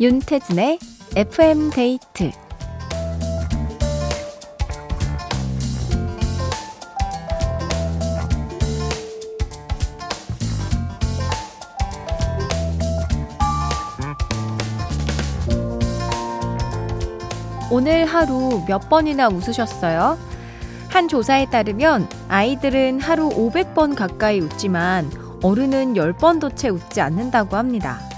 윤태진의 FM 데이트 오늘 하루 몇 번이나 웃으셨어요? 한 조사에 따르면 아이들은 하루 500번 가까이 웃지만 어른은 10번도 채 웃지 않는다고 합니다.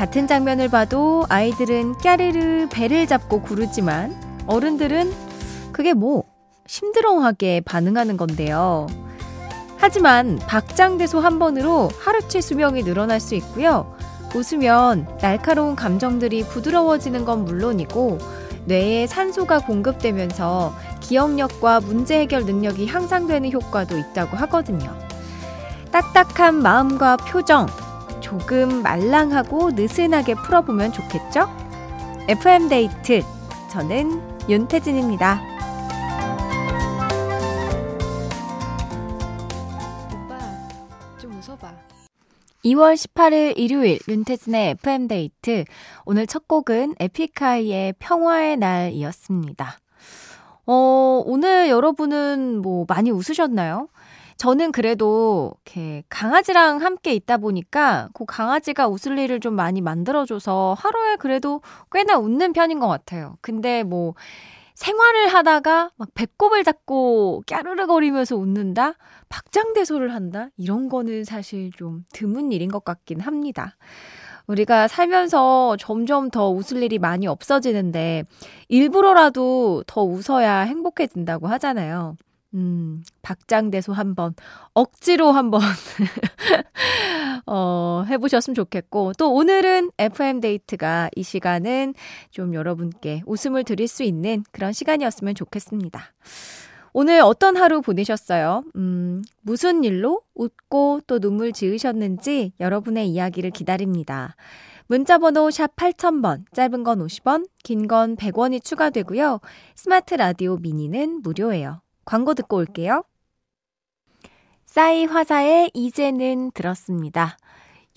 같은 장면을 봐도 아이들은 까르르 배를 잡고 구르지만 어른들은 그게 뭐 심드렁하게 반응하는 건데요. 하지만 박장대소 한 번으로 하루치 수명이 늘어날 수 있고요. 웃으면 날카로운 감정들이 부드러워지는 건 물론이고 뇌에 산소가 공급되면서 기억력과 문제 해결 능력이 향상되는 효과도 있다고 하거든요. 딱딱한 마음과 표정, 조금 말랑하고 느슨하게 풀어보면 좋겠죠? FM데이트. 저는 윤태진입니다. 오빠, 좀 웃어봐. 2월 18일 일요일 윤태진의 FM데이트. 오늘 첫 곡은 에픽하이의 평화의 날이었습니다. 어, 오늘 여러분은 뭐 많이 웃으셨나요? 저는 그래도 이렇게 강아지랑 함께 있다 보니까 그 강아지가 웃을 일을 좀 많이 만들어줘서 하루에 그래도 꽤나 웃는 편인 것 같아요. 근데 뭐 생활을 하다가 막 배꼽을 잡고 까르르거리면서 웃는다? 박장대소를 한다? 이런 거는 사실 좀 드문 일인 것 같긴 합니다. 우리가 살면서 점점 더 웃을 일이 많이 없어지는데 일부러라도 더 웃어야 행복해진다고 하잖아요. 음, 박장대소 한번, 억지로 한번, 어, 해보셨으면 좋겠고, 또 오늘은 FM데이트가 이 시간은 좀 여러분께 웃음을 드릴 수 있는 그런 시간이었으면 좋겠습니다. 오늘 어떤 하루 보내셨어요? 음, 무슨 일로 웃고 또 눈물 지으셨는지 여러분의 이야기를 기다립니다. 문자 번호 샵 8000번, 짧은 건 50원, 긴 건 100원이 추가되고요. 스마트 라디오 미니는 무료예요. 광고 듣고 올게요. 싸이 화사의 이제는 들었습니다.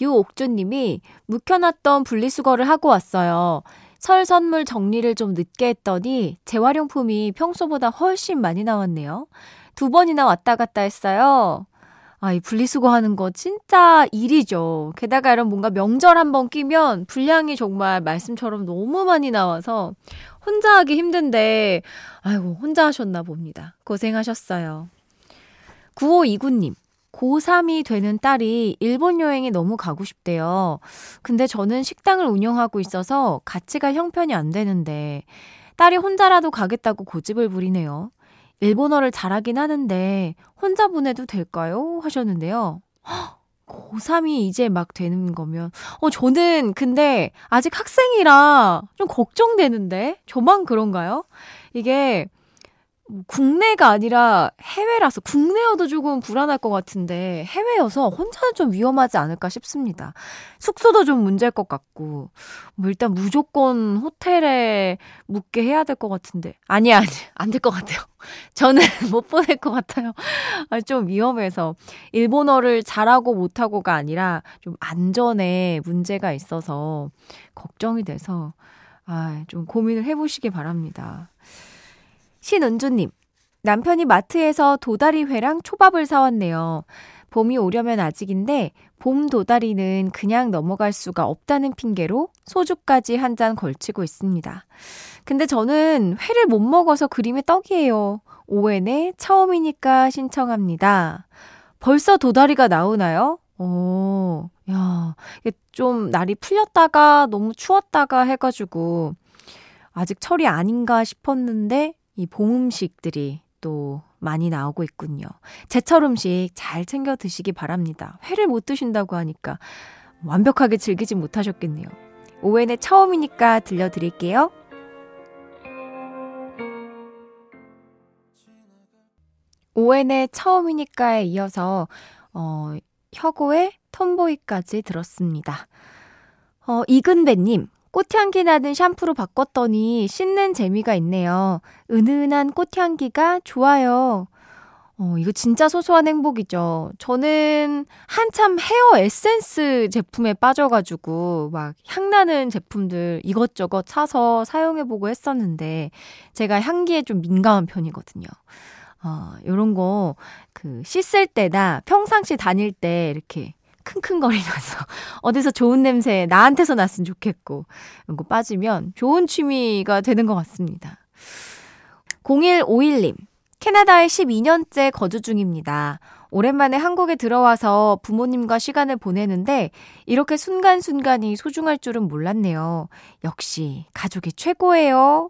유옥주님이 묵혀놨던 분리수거를 하고 왔어요. 설 선물 정리를 좀 늦게 했더니 재활용품이 평소보다 훨씬 많이 나왔네요. 두 번이나 왔다 갔다 했어요. 아, 이 분리수거 하는 거 진짜 일이죠. 게다가 이런 뭔가 명절 한번 끼면 분량이 정말 말씀처럼 너무 많이 나와서 혼자 하기 힘든데, 아이고, 혼자 하셨나 봅니다. 고생하셨어요. 9529님, 고3이 되는 딸이 일본 여행에 너무 가고 싶대요. 근데 저는 식당을 운영하고 있어서 갈 형편이 안 되는데, 딸이 혼자라도 가겠다고 고집을 부리네요. 일본어를 잘하긴 하는데 혼자 보내도 될까요? 하셨는데요. 고3이 이제 막 되는 거면, 어, 저는 근데 아직 학생이라 좀 걱정되는데? 저만 그런가요? 이게 국내가 아니라 해외라서 국내여도 조금 불안할 것 같은데 해외여서 혼자는 좀 위험하지 않을까 싶습니다. 숙소도 좀 문제일 것 같고 뭐 일단 무조건 호텔에 묵게 해야 될 것 같은데 아니 아니 안 될 것 같아요. 저는 못 보낼 것 같아요. 아, 좀 위험해서 일본어를 잘하고 못하고가 아니라 좀 안전에 문제가 있어서 걱정이 돼서 아, 좀 고민을 해보시기 바랍니다. 신은주님, 남편이 마트에서 도다리회랑 초밥을 사왔네요. 봄이 오려면 아직인데 봄 도다리는 그냥 넘어갈 수가 없다는 핑계로 소주까지 한 잔 걸치고 있습니다. 근데 저는 회를 못 먹어서 그림의 떡이에요. 오웬의 처음이니까 신청합니다. 벌써 도다리가 나오나요? 오, 야, 좀 날이 풀렸다가 너무 추웠다가 해가지고 아직 철이 아닌가 싶었는데 이 봄 음식들이 또 많이 나오고 있군요. 제철 음식 잘 챙겨 드시기 바랍니다. 회를 못 드신다고 하니까 완벽하게 즐기지 못하셨겠네요. 오웬의 처음이니까 들려드릴게요. 오웬의 처음이니까에 이어서 어, 혁오의 톰보이까지 들었습니다. 어, 이근배님, 꽃향기 나는 샴푸로 바꿨더니 씻는 재미가 있네요. 은은한 꽃향기가 좋아요. 어, 이거 진짜 소소한 행복이죠. 저는 한참 헤어 에센스 제품에 빠져가지고, 막 향나는 제품들 이것저것 사서 사용해보고 했었는데, 제가 향기에 좀 민감한 편이거든요. 어, 요런 거, 그, 씻을 때나 평상시 다닐 때 이렇게 킁킁거리면서 어디서 좋은 냄새 나한테서 났으면 좋겠고, 이런 거 빠지면 좋은 취미가 되는 것 같습니다. 0151님. 캐나다에 12년째 거주 중입니다. 오랜만에 한국에 들어와서 부모님과 시간을 보내는데 이렇게 순간순간이 소중할 줄은 몰랐네요. 역시 가족이 최고예요.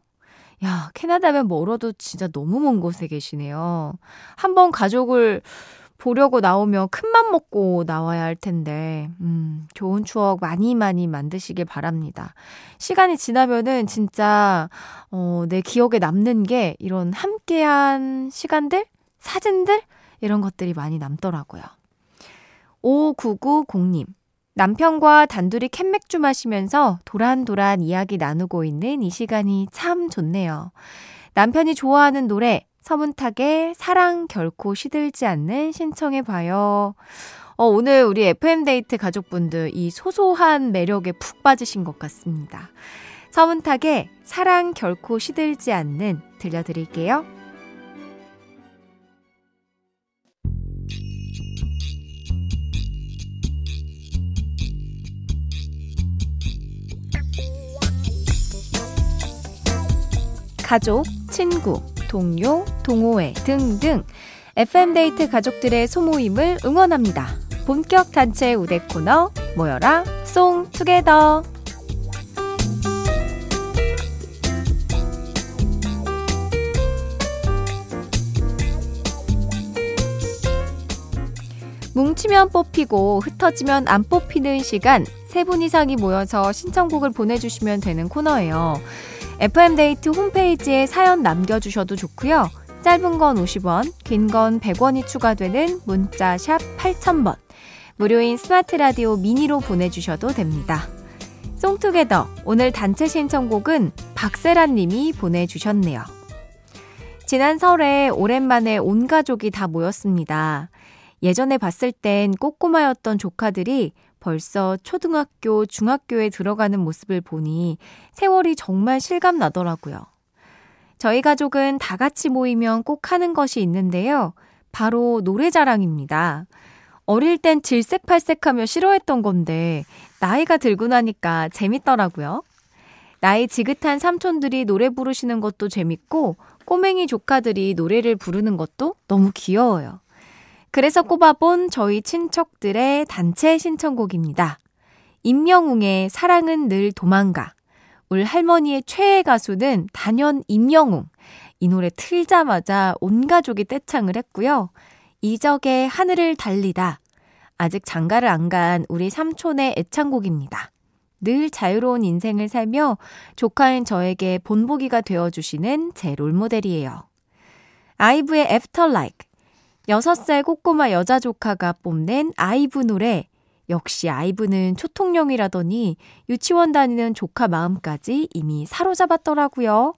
야, 캐나다면 멀어도 진짜 너무 먼 곳에 계시네요. 한번 가족을 보려고 나오면 큰맘 먹고 나와야 할 텐데, 음, 좋은 추억 많이 많이 만드시길 바랍니다. 시간이 지나면은 진짜, 어, 내 기억에 남는 게 이런 함께한 시간들? 사진들? 이런 것들이 많이 남더라고요. 5990님. 남편과 단둘이 캔맥주 마시면서 도란도란 이야기 나누고 있는 이 시간이 참 좋네요. 남편이 좋아하는 노래, 서문탁의 사랑 결코 시들지 않는 신청해봐요. 어, 오늘 우리 FM데이트 가족분들 이 소소한 매력에 푹 빠지신 것 같습니다. 서문탁의 사랑 결코 시들지 않는 들려드릴게요. 가족, 친구, 동료, 동호회 등등 FM데이트 가족들의 소모임을 응원합니다. 본격 단체 우대 코너 모여라 송 투게더 뭉치면 뽑히고 흩어지면 안 뽑히는 시간 세 분 이상이 모여서 신청곡을 보내주시면 되는 코너예요. FM데이트 홈페이지에 사연 남겨주셔도 좋고요. 짧은 건 50원, 긴 건 100원이 추가되는 문자 샵 8000번, 무료인 스마트 라디오 미니로 보내주셔도 됩니다. 송투게더 오늘 단체 신청곡은 박세란 님이 보내주셨네요. 지난 설에 오랜만에 온 가족이 다 모였습니다. 예전에 봤을 땐 꼬꼬마였던 조카들이 벌써 초등학교, 중학교에 들어가는 모습을 보니 세월이 정말 실감 나더라고요. 저희 가족은 다 같이 모이면 꼭 하는 것이 있는데요. 바로 노래자랑입니다. 어릴 땐 질색팔색하며 싫어했던 건데 나이가 들고 나니까 재밌더라고요. 나이 지긋한 삼촌들이 노래 부르시는 것도 재밌고 꼬맹이 조카들이 노래를 부르는 것도 너무 귀여워요. 그래서 꼽아본 저희 친척들의 단체 신청곡입니다. 임영웅의 사랑은 늘 도망가. 울 할머니의 최애 가수는 단연 임영웅. 이 노래 틀자마자 온 가족이 떼창을 했고요. 이적의 하늘을 달리다. 아직 장가를 안 간 우리 삼촌의 애창곡입니다. 늘 자유로운 인생을 살며 조카인 저에게 본보기가 되어주시는 제 롤모델이에요. 아이브의 After Like. 6살 꼬꼬마 여자 조카가 뽐낸 아이브 노래. 역시 아이브는 초통령이라더니 유치원 다니는 조카 마음까지 이미 사로잡았더라고요.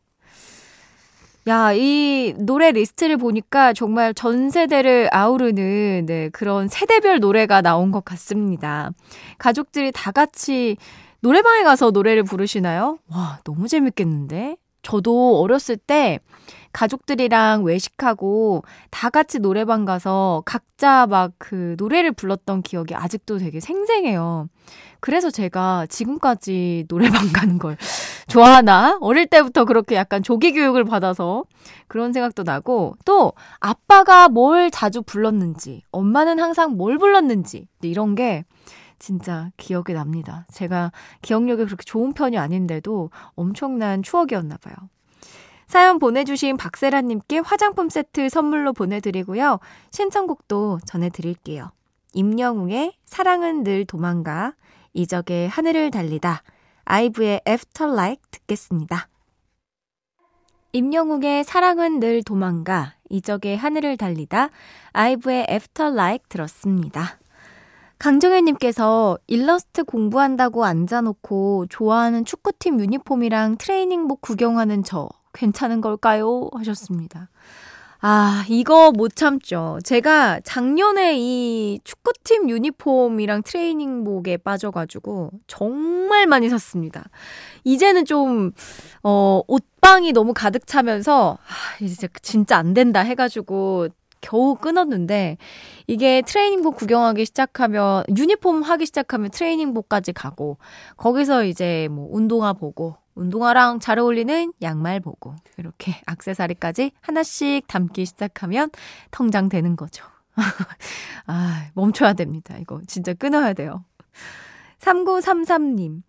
야, 이 노래 리스트를 보니까 정말 전 세대를 아우르는 네, 그런 세대별 노래가 나온 것 같습니다. 가족들이 다 같이 노래방에 가서 노래를 부르시나요? 와, 너무 재밌겠는데? 저도 어렸을 때 가족들이랑 외식하고 다 같이 노래방 가서 각자 막 그 노래를 불렀던 기억이 아직도 되게 생생해요. 그래서 제가 지금까지 노래방 가는 걸 좋아하나? 어릴 때부터 그렇게 약간 조기 교육을 받아서 그런 생각도 나고 또 아빠가 뭘 자주 불렀는지, 엄마는 항상 뭘 불렀는지 이런 게 진짜 기억에 납니다. 제가 기억력이 그렇게 좋은 편이 아닌데도 엄청난 추억이었나 봐요. 사연 보내주신 박세라님께 화장품 세트 선물로 보내드리고요. 신청곡도 전해드릴게요. 임영웅의 사랑은 늘 도망가, 이적의 하늘을 달리다, 아이브의 After Like 듣겠습니다. 임영웅의 사랑은 늘 도망가, 이적의 하늘을 달리다, 아이브의 After Like 들었습니다. 강정현님께서 일러스트 공부한다고 앉아놓고 좋아하는 축구팀 유니폼이랑 트레이닝복 구경하는 저 괜찮은 걸까요? 하셨습니다. 아, 이거 못 참죠. 제가 작년에 이 축구팀 유니폼이랑 트레이닝복에 빠져가지고 정말 많이 샀습니다. 이제는 좀, 어, 옷방이 너무 가득 차면서, 아, 이제 진짜 안 된다 해가지고 겨우 끊었는데 이게 트레이닝복 구경하기 시작하면 유니폼 하기 시작하면 트레이닝복까지 가고 거기서 이제 뭐 운동화 보고 운동화랑 잘 어울리는 양말 보고 이렇게 악세사리까지 하나씩 담기 시작하면 통장 되는 거죠. 아, 멈춰야 됩니다. 이거 진짜 끊어야 돼요. 3933님.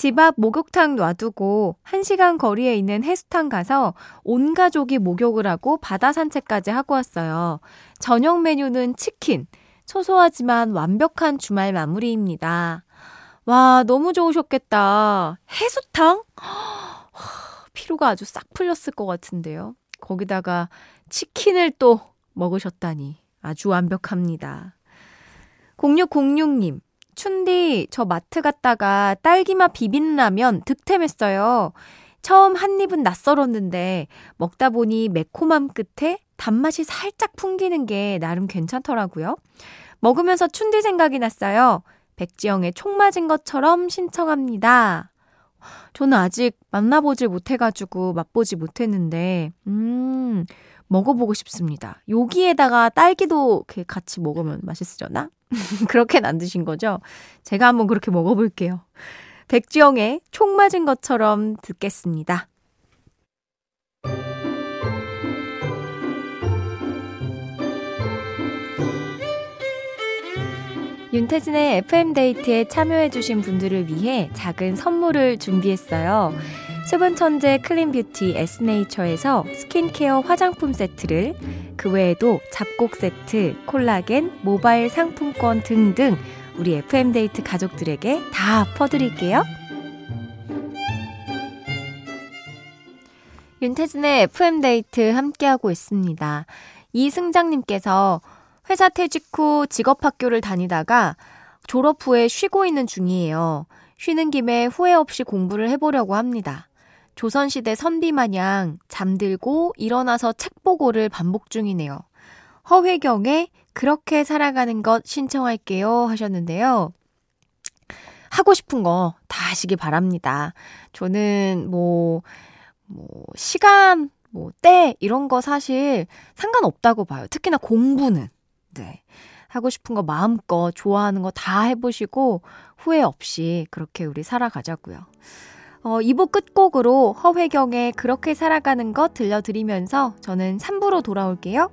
집 앞 목욕탕 놔두고 1시간 거리에 있는 해수탕 가서 온 가족이 목욕을 하고 바다 산책까지 하고 왔어요. 저녁 메뉴는 치킨. 소소하지만 완벽한 주말 마무리입니다. 와, 너무 좋으셨겠다. 해수탕? 피로가 아주 싹 풀렸을 것 같은데요. 거기다가 치킨을 또 먹으셨다니 아주 완벽합니다. 0606님, 춘디, 저 마트 갔다가 딸기맛 비빔라면 득템했어요. 처음 한 입은 낯설었는데 먹다 보니 매콤함 끝에 단맛이 살짝 풍기는 게 나름 괜찮더라고요. 먹으면서 춘디 생각이 났어요. 백지영의 총 맞은 것처럼 신청합니다. 저는 아직 만나보질 못해가지고 맛보지 못했는데, 음, 먹어보고 싶습니다. 여기에다가 딸기도 같이 먹으면 맛있으려나? 그렇게는 안 드신 거죠? 제가 한번 그렇게 먹어볼게요. 백지영의 총 맞은 것처럼 듣겠습니다. 윤태진의 FM데이트에 참여해주신 분들을 위해 작은 선물을 준비했어요. 수분 천재 clean beauty 에스네이처에서 스킨케어 화장품 세트를 그 외에도 잡곡 세트, 콜라겐, 모바일 상품권 등등 우리 FM데이트 가족들에게 다 퍼드릴게요. 윤태진의 FM데이트 함께하고 있습니다. 이승장님께서 회사 퇴직 후 직업학교를 다니다가 졸업 후에 쉬고 있는 중이에요. 쉬는 김에 후회 없이 공부를 해보려고 합니다. 조선시대 선비 마냥 잠들고 일어나서 책 보고를 반복 중이네요. 허회경에 그렇게 살아가는 것 신청할게요 하셨는데요. 하고 싶은 거 다 하시기 바랍니다. 저는 뭐, 뭐, 시간, 뭐, 때, 이런 거 사실 상관없다고 봐요. 특히나 공부는. 네. 하고 싶은 거 마음껏 좋아하는 거 다 해보시고 후회 없이 그렇게 우리 살아가자고요. 어, 2부 끝곡으로 허회경의 그렇게 살아가는 것 들려드리면서 저는 3부로 돌아올게요.